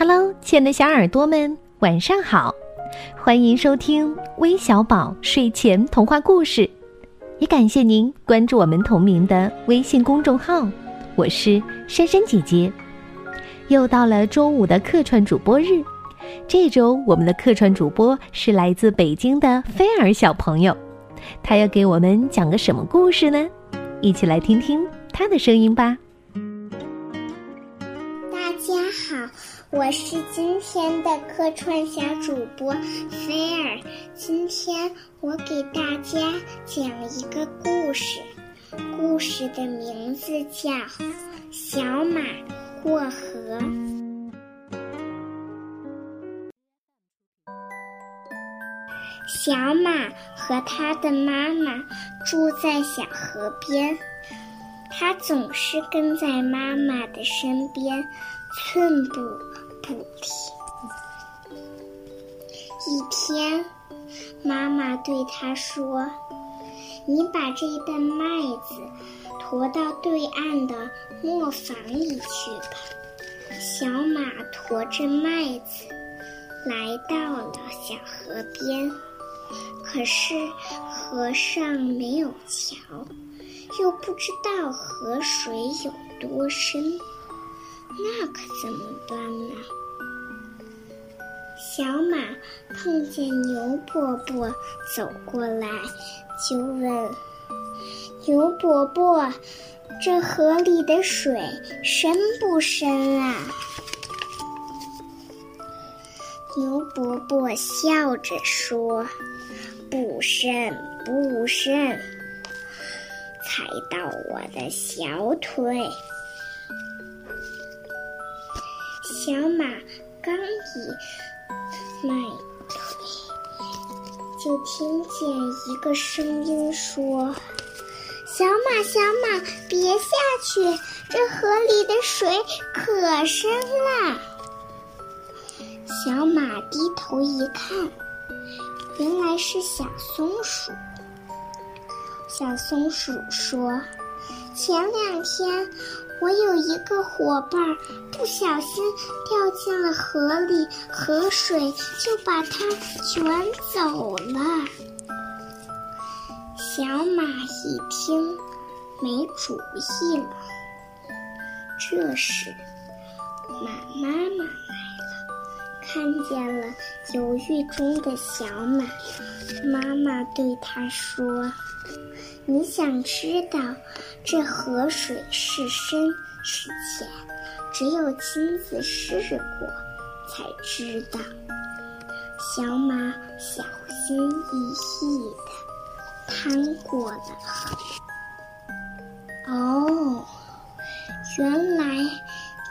Hello，亲爱的小耳朵们，晚上好！欢迎收听微小宝睡前童话故事，也感谢您关注我们同名的微信公众号。我是珊珊姐姐。又到了周五的客串主播日，这周我们的客串主播是来自北京的菲儿小朋友，他要给我们讲个什么故事呢？一起来听听他的声音吧。大家好。我是今天的客串小主播菲儿，今天我给大家讲一个故事，故事的名字叫《小马过河》。小马和他的妈妈住在小河边，它总是跟在妈妈的身边，寸步。不停。一天，妈妈对他说：“你把这袋麦子驮到对岸的磨坊里去吧。”小马驮着麦子来到了小河边，可是河上没有桥，又不知道河水有多深，那可怎么办呢？小马碰见牛伯伯走过来，就问：“牛伯伯，这河里的水深不深啊？”牛伯伯笑着说：“不深，不深，才到我的小腿。”小马刚一。迈腿，就听见一个声音说：“小马，小马，别下去，这河里的水可深了。”小马低头一看，原来是小松鼠。小松鼠说：“前两天……”我有一个伙伴，不小心掉进了河里，河水就把它卷走了。小马一听，没主意了。这时，马妈妈来了，看见了犹豫中的小马，妈妈对他说。你想知道这河水是深是浅，只有亲自试过才知道。小马小心翼翼地趟过了河。哦，原来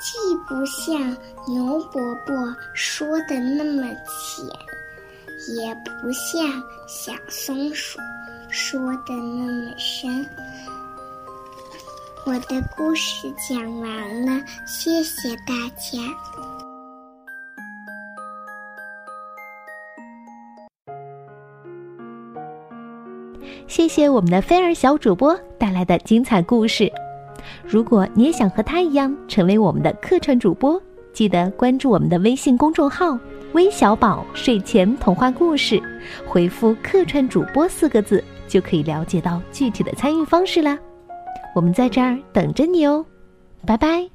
既不像牛伯伯说的那么浅，也不像小松鼠。说的那么深，我的故事讲完了，谢谢大家。谢谢我们的菲儿小主播带来的精彩故事。如果你也想和他一样成为我们的客串主播，记得关注我们的微信公众号“微小宝睡前童话故事”，回复“客串主播”四个字。就可以了解到具体的参与方式啦，我们在这儿等着你哦，拜拜。